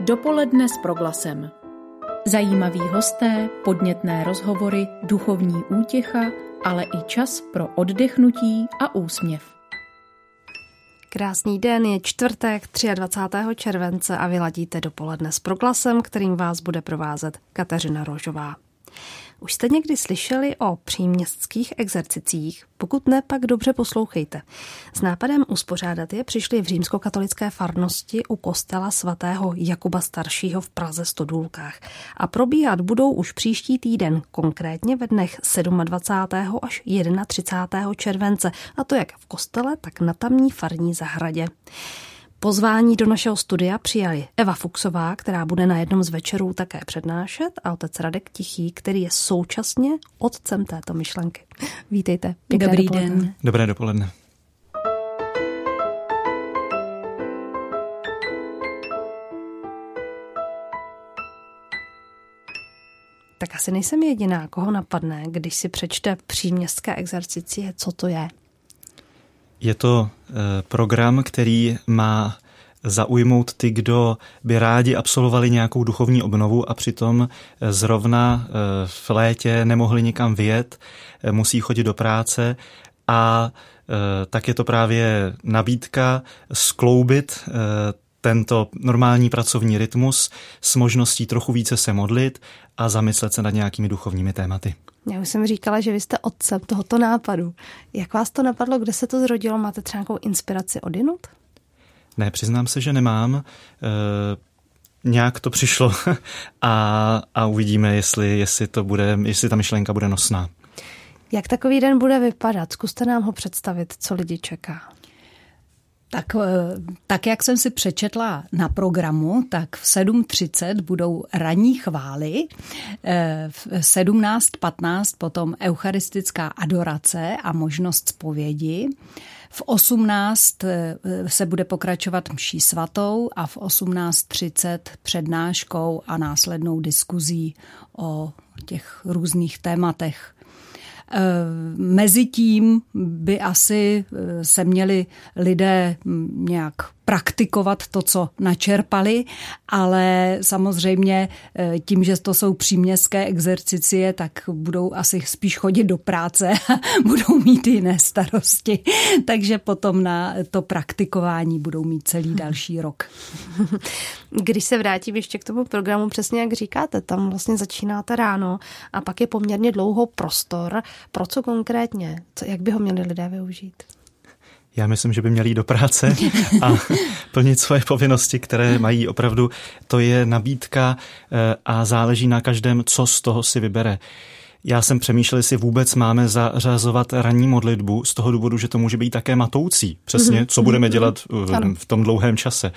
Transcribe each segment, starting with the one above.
Dopoledne s proglasem. Zajímaví hosté, podnětné rozhovory, duchovní útěcha, ale i čas pro oddechnutí a úsměv. Krásný den, je čtvrtek 23. července a vyladíte dopoledne s proglasem, kterým vás bude provázet Kateřina Rožová. Už jste někdy slyšeli o příměstských exercicích? Pokud ne, pak dobře poslouchejte. S nápadem uspořádat je přišli v římskokatolické farnosti u kostela svatého Jakuba staršího v Praze Stodůlkách. A probíhat budou už příští týden, konkrétně ve dnech 27. až 31. července, a to jak v kostele, tak na tamní farní zahradě. Pozvání do našeho studia přijali Eva Fuxová, která bude na jednom z večerů také přednášet, a otec Radek Tichý, který je současně otcem této myšlenky. Vítejte. Pěkné Dobrý dopoledne. den. Dobré dopoledne. Tak asi nejsem jediná, koho napadne, když si přečte příměstské exercicie, co to je. Je to eh, program, který má zaujmout ty, kdo by rádi absolvovali nějakou duchovní obnovu a přitom eh, zrovna eh, v létě nemohli nikam vyjet, musí chodit do práce a tak je to právě nabídka skloubit tento normální pracovní rytmus s možností trochu více se modlit a zamyslet se nad nějakými duchovními tématy. Já už jsem říkala, že vy jste otcem tohoto nápadu. Jak vás to napadlo, kde se to zrodilo? Máte třeba nějakou inspiraci odinut? Ne, přiznám se, že nemám. E, nějak to přišlo a, a uvidíme, jestli, jestli, to bude, jestli ta myšlenka bude nosná. Jak takový den bude vypadat? Zkuste nám ho představit, co lidi čeká. Tak, eh, tak jak jsem si přečetla na programu, tak v 7.30 budou ranní chvály, eh, v 17.15 potom eucharistická adorace a možnost zpovědi. V 18 eh, se bude pokračovat mší svatou a v 18.30 přednáškou a následnou diskuzí o těch různých tématech mezitím by asi eh, se měli lidé hm, nějak praktikovat to, co načerpali, ale samozřejmě eh, tím, že to jsou příměstské exercicie, tak budou asi spíš chodit do práce a budou mít jiné starosti. Takže potom na to praktikování budou mít celý další rok. Když se vrátím ještě k tomu programu, přesně jak říkáte, tam vlastně začínáte ráno a pak je poměrně dlouho prostor. Pro co konkrétně? Co, jak by ho měli lidé využít? Já myslím, že by měli jít do práce a plnit svoje povinnosti, které mají opravdu. To je nabídka eh, a záleží na každém, co z toho si vybere. Já jsem přemýšlel, jestli vůbec máme zařazovat ranní modlitbu z toho důvodu, že to může být také matoucí. Přesně, co budeme mhm. dělat eh, v tom dlouhém čase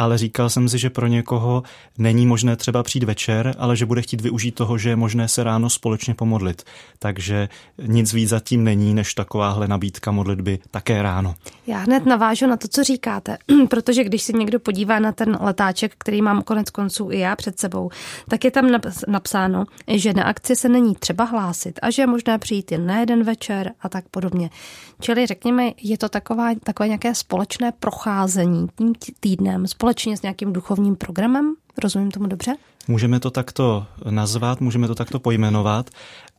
ale říkal jsem si, že pro někoho není možné třeba přijít večer, ale že bude chtít využít toho, že je možné se ráno společně pomodlit. Takže nic víc zatím není, než takováhle nabídka modlitby také ráno. Já hned navážu na to, co říkáte, protože když si někdo podívá na ten letáček, který mám konec konců i já před sebou, tak je tam napsáno, že na akci se není třeba hlásit a že je možné přijít jen na jeden večer a tak podobně. Čili řekněme, je to taková, takové nějaké společné procházení tím týdnem, společné společně s nějakým duchovním programem? Rozumím tomu dobře? Můžeme to takto nazvat, můžeme to takto pojmenovat,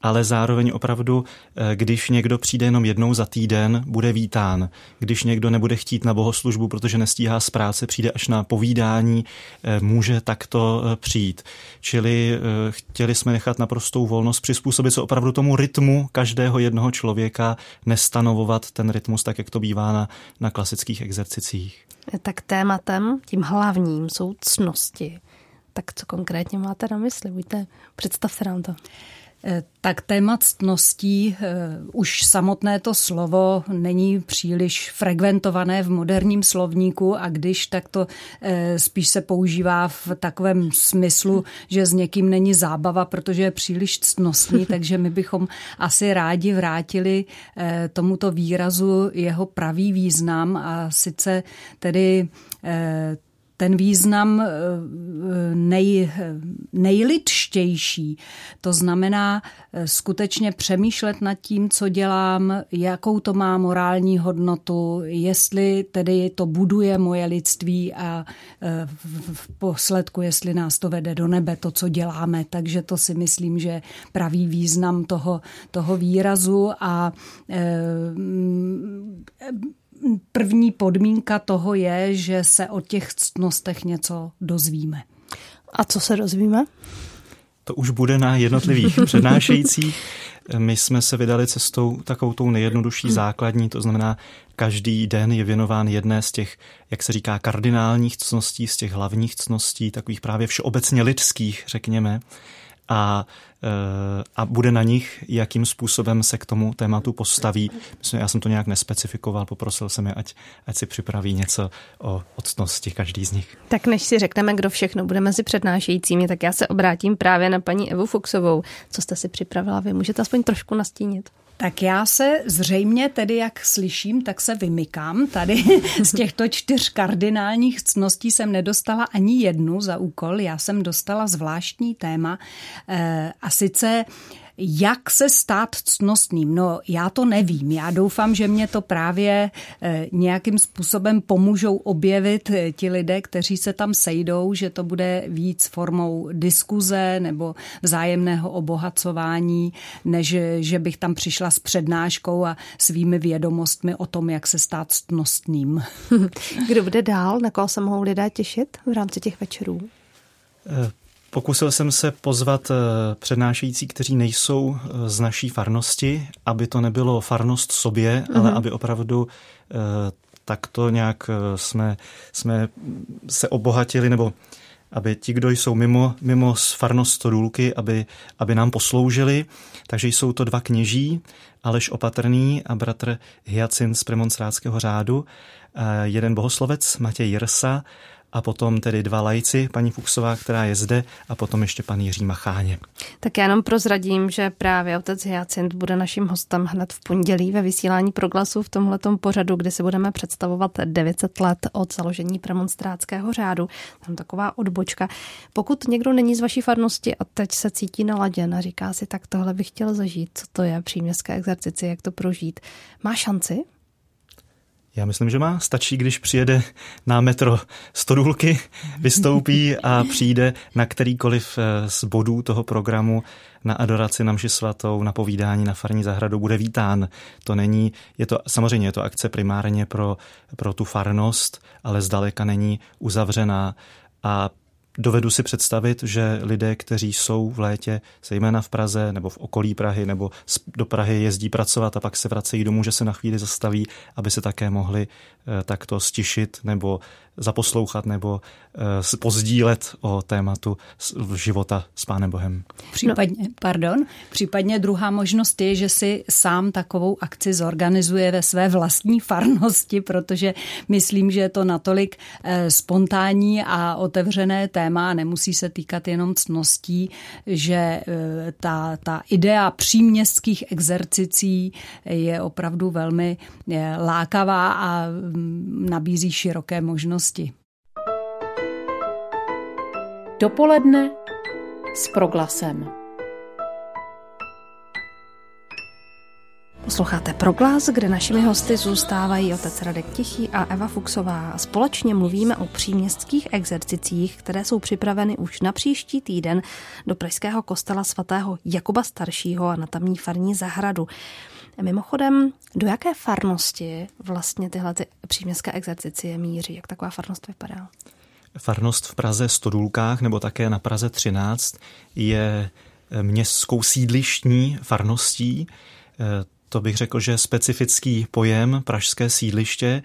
ale zároveň opravdu, eh, když někdo přijde jenom jednou za týden, bude vítán. Když někdo nebude chtít na bohoslužbu, protože nestíhá z práce, přijde až na povídání, eh, může takto eh, přijít. Čili chtěli jsme nechat naprostou volnost, přizpůsobit se opravdu tomu rytmu každého jednoho člověka, nestanovovat ten rytmus tak, jak to bývá na, na klasických exercicích. Tak tématem, tím hlavním, jsou cnosti. Tak co konkrétně máte na mysli? Buďte, představte nám to. Eh, tak téma ctností, eh, už samotné to slovo není příliš frekventované v moderním slovníku a když, tak to eh, spíš se používá v takovém smyslu, že s někým není zábava, protože je příliš ctnostní, takže my bychom asi rádi vrátili tomuto výrazu jeho pravý význam a sice tedy ten význam nej, nejlidštější. To znamená skutečně přemýšlet nad tím, co dělám, jakou to má morální hodnotu, jestli tedy to buduje moje lidství a v posledku, jestli nás to vede do nebe, to, co děláme. Takže to si myslím, že pravý význam toho, toho výrazu a první podmínka toho je, že se o těch ctnostech něco dozvíme. A co se dozvíme? To už bude na jednotlivých přednášejících. My jsme se vydali cestou takovou tou nejjednodušší základní, to znamená, každý den je věnován jedné z těch, jak se říká, kardinálních cností, z těch hlavních cností, takových právě všeobecně lidských, řekněme a, a bude na nich, jakým způsobem se k tomu tématu postaví. Myslím, já jsem to nějak nespecifikoval, poprosil jsem je, ať, ať si připraví něco o octnosti každý z nich. Tak než si řekneme, kdo všechno bude mezi přednášejícími, tak já se obrátím právě na paní Evu Fuxovou. Co jste si připravila vy? Můžete aspoň trošku nastínit? Tak já se zřejmě tedy, jak slyším, tak se vymykám. Tady z těchto čtyř kardinálních cností jsem nedostala ani jednu za úkol. Já jsem dostala zvláštní téma eh, a sice jak se stát ctnostným? No, já to nevím. Já doufám, že mě to právě eh, nějakým způsobem pomůžou objevit eh, ti lidé, kteří se tam sejdou, že to bude víc formou diskuze nebo vzájemného obohacování, než že bych tam přišla s přednáškou a svými vědomostmi o tom, jak se stát ctnostným. Kdo bude dál? Na koho se mohou lidé těšit v rámci těch večerů? Pokusil jsem se pozvat eh, přednášející, kteří nejsou eh, z naší farnosti, aby to nebylo farnost sobě, mm-hmm. ale mhm. aby opravdu eh, takto nějak jsme, jsme se obohatili, nebo aby ti, kdo jsou mimo, mimo farnost Stodůlky, aby, aby nám posloužili. Takže jsou to dva kněží, Aleš Opatrný a bratr Hyacin z Premonstrátského řádu, jeden bohoslovec Matěj Jirsa a potom tedy dva lajci, paní Fuchsová, která je zde, a potom ještě pan Jiří Macháně. Tak já jenom prozradím, že právě otec Hyacint bude naším hostem hned v pondělí ve vysílání proglasu v tomhletom pořadu, kde si budeme představovat 900 let od založení premonstrátského řádu. Tam taková odbočka. Pokud někdo není z vaší farnosti a teď se cítí naladěn a říká si, tak tohle bych chtěl zažít, co to je příměstské exercici, jak to prožít, má šanci? Já myslím, že má. Stačí, když přijede na metro Stodůlky, vystoupí a přijde na kterýkoliv eh, z bodů toho programu na adoraci na mši svatou, na povídání na farní zahradu bude vítán. To není, je to, samozřejmě je to akce primárně pro, pro tu farnost, ale zdaleka není uzavřená a Dovedu si představit, že lidé, kteří jsou v létě, zejména v Praze nebo v okolí Prahy nebo do Prahy jezdí pracovat a pak se vracejí domů, že se na chvíli zastaví, aby se také mohli eh, takto stišit nebo zaposlouchat nebo uh, pozdílet o tématu života s Pánem Bohem. Případně, pardon, případně druhá možnost je, že si sám takovou akci zorganizuje ve své vlastní farnosti, protože myslím, že je to natolik uh, spontánní a otevřené téma, nemusí se týkat jenom cností, že uh, ta, ta idea příměstských exercicí je opravdu velmi lákavá a mm, nabízí široké možnosti možnosti. Dopoledne s proglasem. Posloucháte Proglas, kde našimi hosty zůstávají otec Radek Tichý a Eva Fuxová. Společně mluvíme o příměstských exercicích, které jsou připraveny už na příští týden do pražského kostela svatého Jakuba Staršího a na tamní farní zahradu. Mimochodem, do jaké farnosti vlastně tyhle ty příměstské exercicie míří? Jak taková farnost vypadá? Farnost v Praze Stodůlkách nebo také na Praze 13 je městskou sídlištní farností. To bych řekl, že specifický pojem pražské sídliště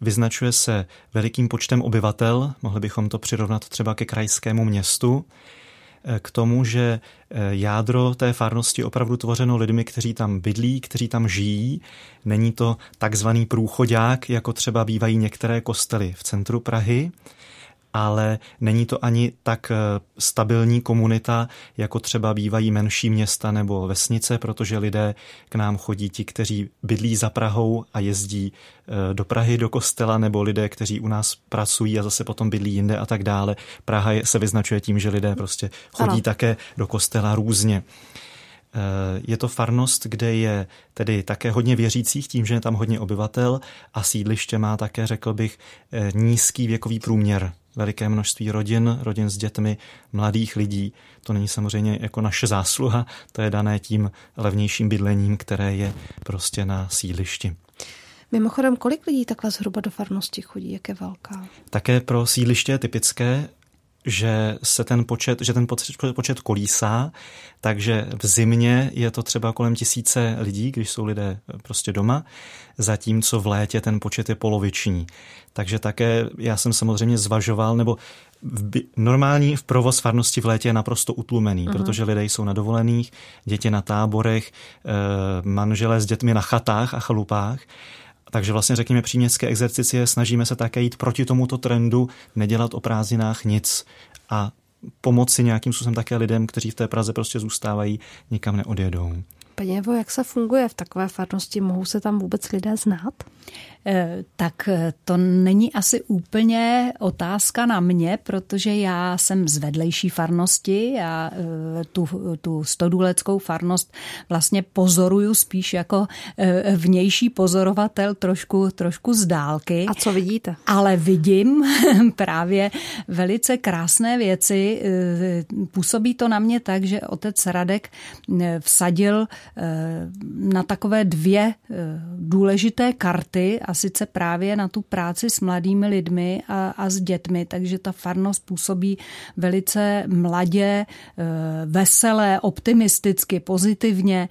vyznačuje se velikým počtem obyvatel, mohli bychom to přirovnat třeba ke krajskému městu k tomu, že eh, jádro té farnosti opravdu tvořeno lidmi, kteří tam bydlí, kteří tam žijí. Není to takzvaný průchodák, jako třeba bývají některé kostely v centru Prahy, ale není to ani tak eh, stabilní komunita, jako třeba bývají menší města nebo vesnice, protože lidé k nám chodí ti, kteří bydlí za Prahou a jezdí eh, do Prahy do kostela, nebo lidé, kteří u nás pracují a zase potom bydlí jinde a tak dále. Praha se vyznačuje tím, že lidé prostě chodí ano. také do kostela různě. Eh, je to farnost, kde je tedy také hodně věřících, tím, že je tam hodně obyvatel a sídliště má také, řekl bych, eh, nízký věkový průměr. Veliké množství rodin, rodin s dětmi, mladých lidí. To není samozřejmě jako naše zásluha, to je dané tím levnějším bydlením, které je prostě na sídlišti. Mimochodem, kolik lidí takhle zhruba do farnosti chodí, jak je velká? Také pro sídliště je typické, že se ten počet, že ten počet, počet kolísá, takže v zimě je to třeba kolem tisíce lidí, když jsou lidé prostě doma, zatímco v létě ten počet je poloviční. Takže také já jsem samozřejmě zvažoval, nebo v normální v provoz farnosti v létě je naprosto utlumený, uh-huh. protože lidé jsou na dovolených, děti na táborech, eh, manželé s dětmi na chatách a chalupách. Takže vlastně řekněme při městské exercici snažíme se také jít proti tomuto trendu, nedělat o prázdninách nic a pomoci nějakým způsobem také lidem, kteří v té Praze prostě zůstávají, nikam neodjedou. Paní jak se funguje v takové farnosti? Mohou se tam vůbec lidé znát? Eh, tak eh, to není asi úplně otázka na mě, protože já jsem z vedlejší farnosti, já eh, tu, tu stodůleckou farnost vlastně pozoruju spíš jako vnější pozorovatel trošku, trošku z dálky. A co vidíte? Ale vidím právě velice krásné věci. Působí to na mě tak, že otec Radek vsadil na takové dvě důležité karty a sice právě na tu práci s mladými lidmi a, a s dětmi, takže ta farnost působí velice mladě, eh, veselé, optimisticky, pozitivně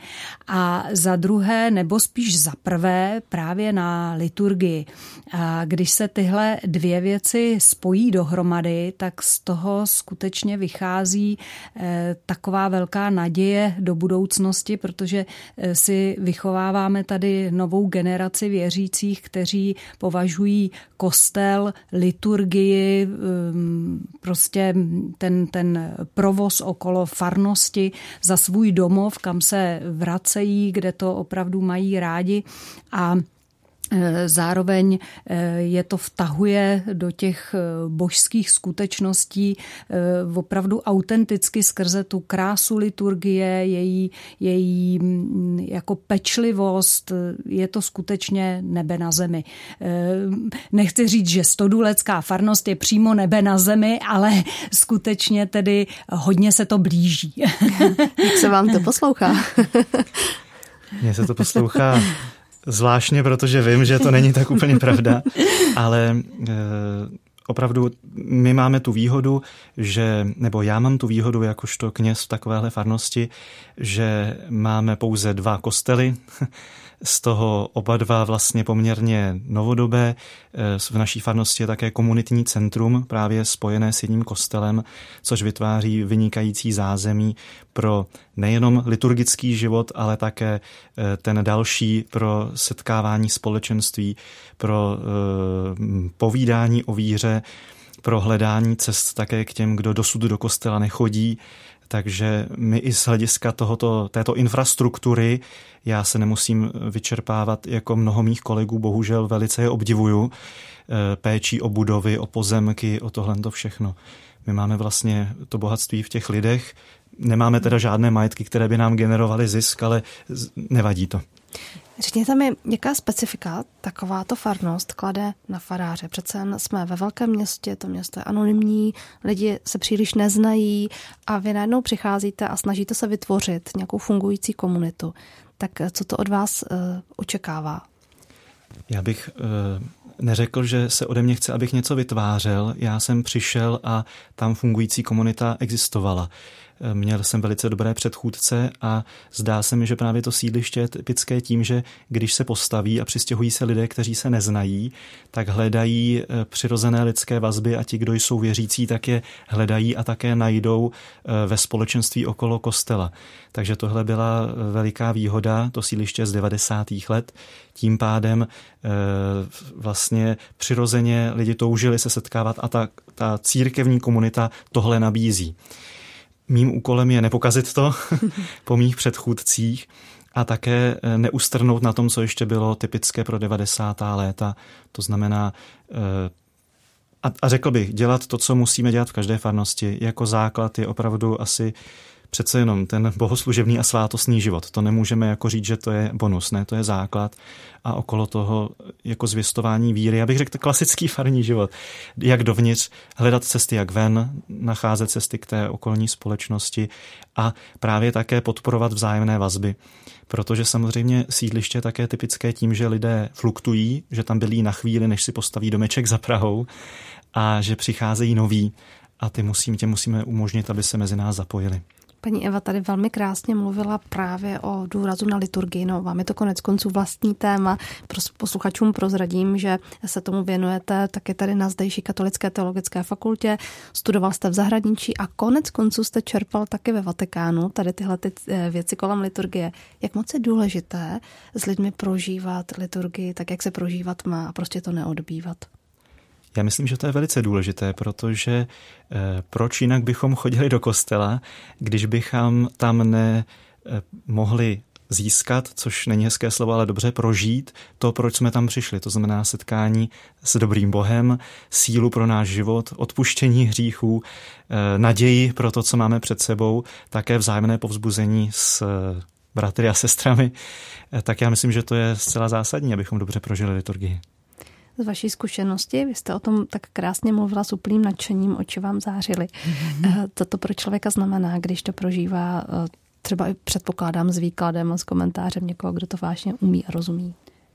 a za druhé, nebo spíš za prvé, právě na liturgii. A když se tyhle dvě věci spojí dohromady, tak z toho skutečně vychází eh, taková velká naděje do budoucnosti, protože eh, si vychováváme tady novou generaci věřících, kteří považují kostel, liturgii, um, prostě ten, ten provoz okolo farnosti za svůj domov, kam se vracejí, kde to opravdu mají rádi. A zároveň eh, je to vtahuje do těch eh, božských skutečností opravdu autenticky skrze tu krásu liturgie, její, její mm, jako pečlivost, je to skutečně nebe na zemi. Nechci říct, že stodůlecká farnost je přímo nebe na zemi, ale skutečně tedy hodně se to blíží. Jak se vám to poslouchá? Mně se to poslouchá zvláštně, protože vím, že to není tak úplně pravda, ale e, opravdu my máme tu výhodu, že, nebo já mám tu výhodu jakožto kněz v takovéhle farnosti, že máme pouze dva kostely, z toho oba dva vlastně poměrně novodobé. Eh, v naší farnosti je také komunitní centrum, právě spojené s jedním kostelem, což vytváří vynikající zázemí pro nejenom liturgický život, ale také eh, ten další pro setkávání společenství, pro eh, povídání o víře, pro hledání cest také k těm, kdo dosud do kostela nechodí, takže my i z hlediska tohoto, této infrastruktury já se nemusím vyčerpávat jako mnoho mých kolegů, bohužel velice je obdivuju, eh, péčí o budovy, o pozemky, o tohle to všechno. My máme vlastně to bohatství v těch lidech, nemáme teda žádné majetky, které by nám generovaly zisk, ale nevadí to. Řekněte mi, jaká specifika takováto farnost klade na faráře? Přece jsme ve velkém městě, to město je anonymní, lidi se příliš neznají a vy najednou přicházíte a snažíte se vytvořit nějakou fungující komunitu. Tak co to od vás uh, očekává? Já bych uh, neřekl, že se ode mě chce, abych něco vytvářel. Já jsem přišel a tam fungující komunita existovala. Měl jsem velice dobré předchůdce a zdá se mi, že právě to sídliště je typické tím, že když se postaví a přistěhují se lidé, kteří se neznají, tak hledají eh, přirozené lidské vazby a ti, kdo jsou věřící, tak je hledají a také najdou eh, ve společenství okolo kostela. Takže tohle byla eh, veliká výhoda, to sídliště z 90. let. Tím pádem vlastně přirozeně lidi toužili se setkávat a ta, ta církevní komunita tohle nabízí. Mým úkolem je nepokazit to po mých předchůdcích a také eh, neustrnout na tom, co ještě bylo typické pro 90. léta. To znamená, eh, a, řekl bych, dělat to, co musíme dělat v každé farnosti. Jako základ je opravdu asi přece jenom ten bohoslužebný a svátostný život. To nemůžeme jako říct, že to je bonus, ne, to je základ. A okolo toho jako zvěstování víry, já bych řekl klasický farní život. Jak dovnitř, hledat cesty jak ven, nacházet cesty k té okolní společnosti a právě také podporovat vzájemné vazby. Protože samozřejmě sídliště je také typické tím, že lidé fluktují, že tam byli na chvíli, než si postaví domeček za Prahou a že přicházejí noví a ty musím, tě musíme umožnit, aby se mezi nás zapojili. Paní Eva tady velmi krásně mluvila právě o důrazu na liturgii. No, vám je to konec konců vlastní téma. Posluchačům prozradím, že se tomu věnujete taky tady na zdejší katolické teologické fakultě. Studoval jste v zahraničí a konec konců jste čerpal taky ve Vatikánu tady tyhle ty eh, věci kolem liturgie. Jak moc je důležité s lidmi prožívat liturgii tak, jak se prožívat má a prostě to neodbývat? Já myslím, že to je velice důležité, protože eh, proč jinak bychom chodili do kostela, když bychom tam ne eh, získat, což není hezké slovo, ale dobře prožít to, proč jsme tam přišli. To znamená setkání s dobrým Bohem, sílu pro náš život, odpuštění hříchů, eh, naději pro to, co máme před sebou, také vzájemné povzbuzení s bratry a sestrami. Tak já myslím, že to je zcela zásadní, abychom dobře prožili liturgii z vaší zkušenosti. Vy jste o tom tak krásně mluvila s úplným nadšením, oči vám zářily. Mm-hmm. Co to pro člověka znamená, když to prožívá eh, třeba i předpokládám s výkladem a s komentářem někoho, kdo to vážně umí a rozumí?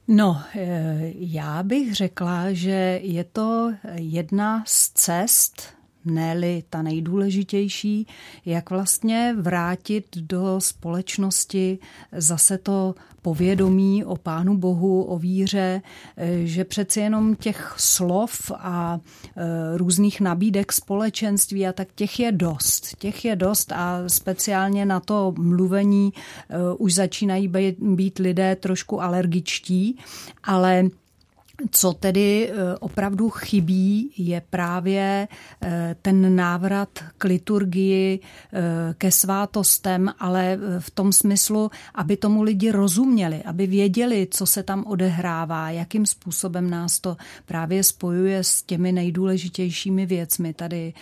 No, eh, já bych řekla, že je to jedna z cest, ne ta nejdůležitější, jak vlastně vrátit do společnosti zase to povědomí o Pánu Bohu, o víře, eh, že přeci jenom těch slov a eh, různých nabídek společenství a tak těch je dost. Těch je dost a speciálně na to mluvení eh, už začínají být lidé trošku alergičtí, ale co tedy eh, opravdu chybí, je právě eh, ten návrat k liturgii, eh, ke svátostem, ale v tom smyslu, aby tomu lidi rozuměli, aby věděli, co se tam odehrává, jakým způsobem nás to právě spojuje s těmi nejdůležitějšími věcmi tady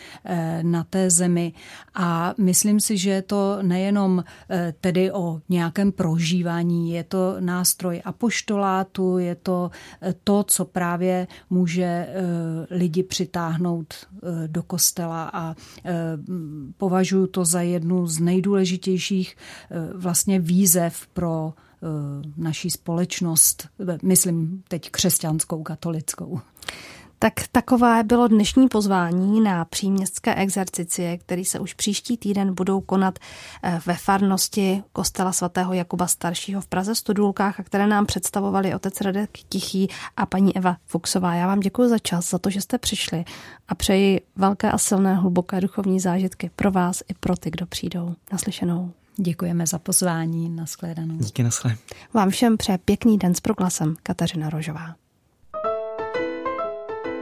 na té zemi. A myslím si, že je to nejenom tedy o nějakém prožívání, je to nástroj apoštolátu, je to to, co právě může eh, lidi přitáhnout eh, do kostela a eh, považuji to za jednu z nejdůležitějších vlastně výzev pro naší společnost, myslím teď křesťanskou, katolickou. Tak takové bylo dnešní pozvání na příměstské exercicie, který se už příští týden budou konat eh, ve farnosti kostela svatého Jakuba staršího v Praze Studulkách a které nám představovali otec Radek Tichý a paní Eva Fuxová. Já vám děkuji za čas, za to, že jste přišli a přeji velké a silné hluboké duchovní zážitky pro vás i pro ty, kdo přijdou. Naslyšenou. Děkujeme za pozvání, nashledanou. Díky, naschle. Vám všem přeje pěkný den s proglasem Kateřina Rožová.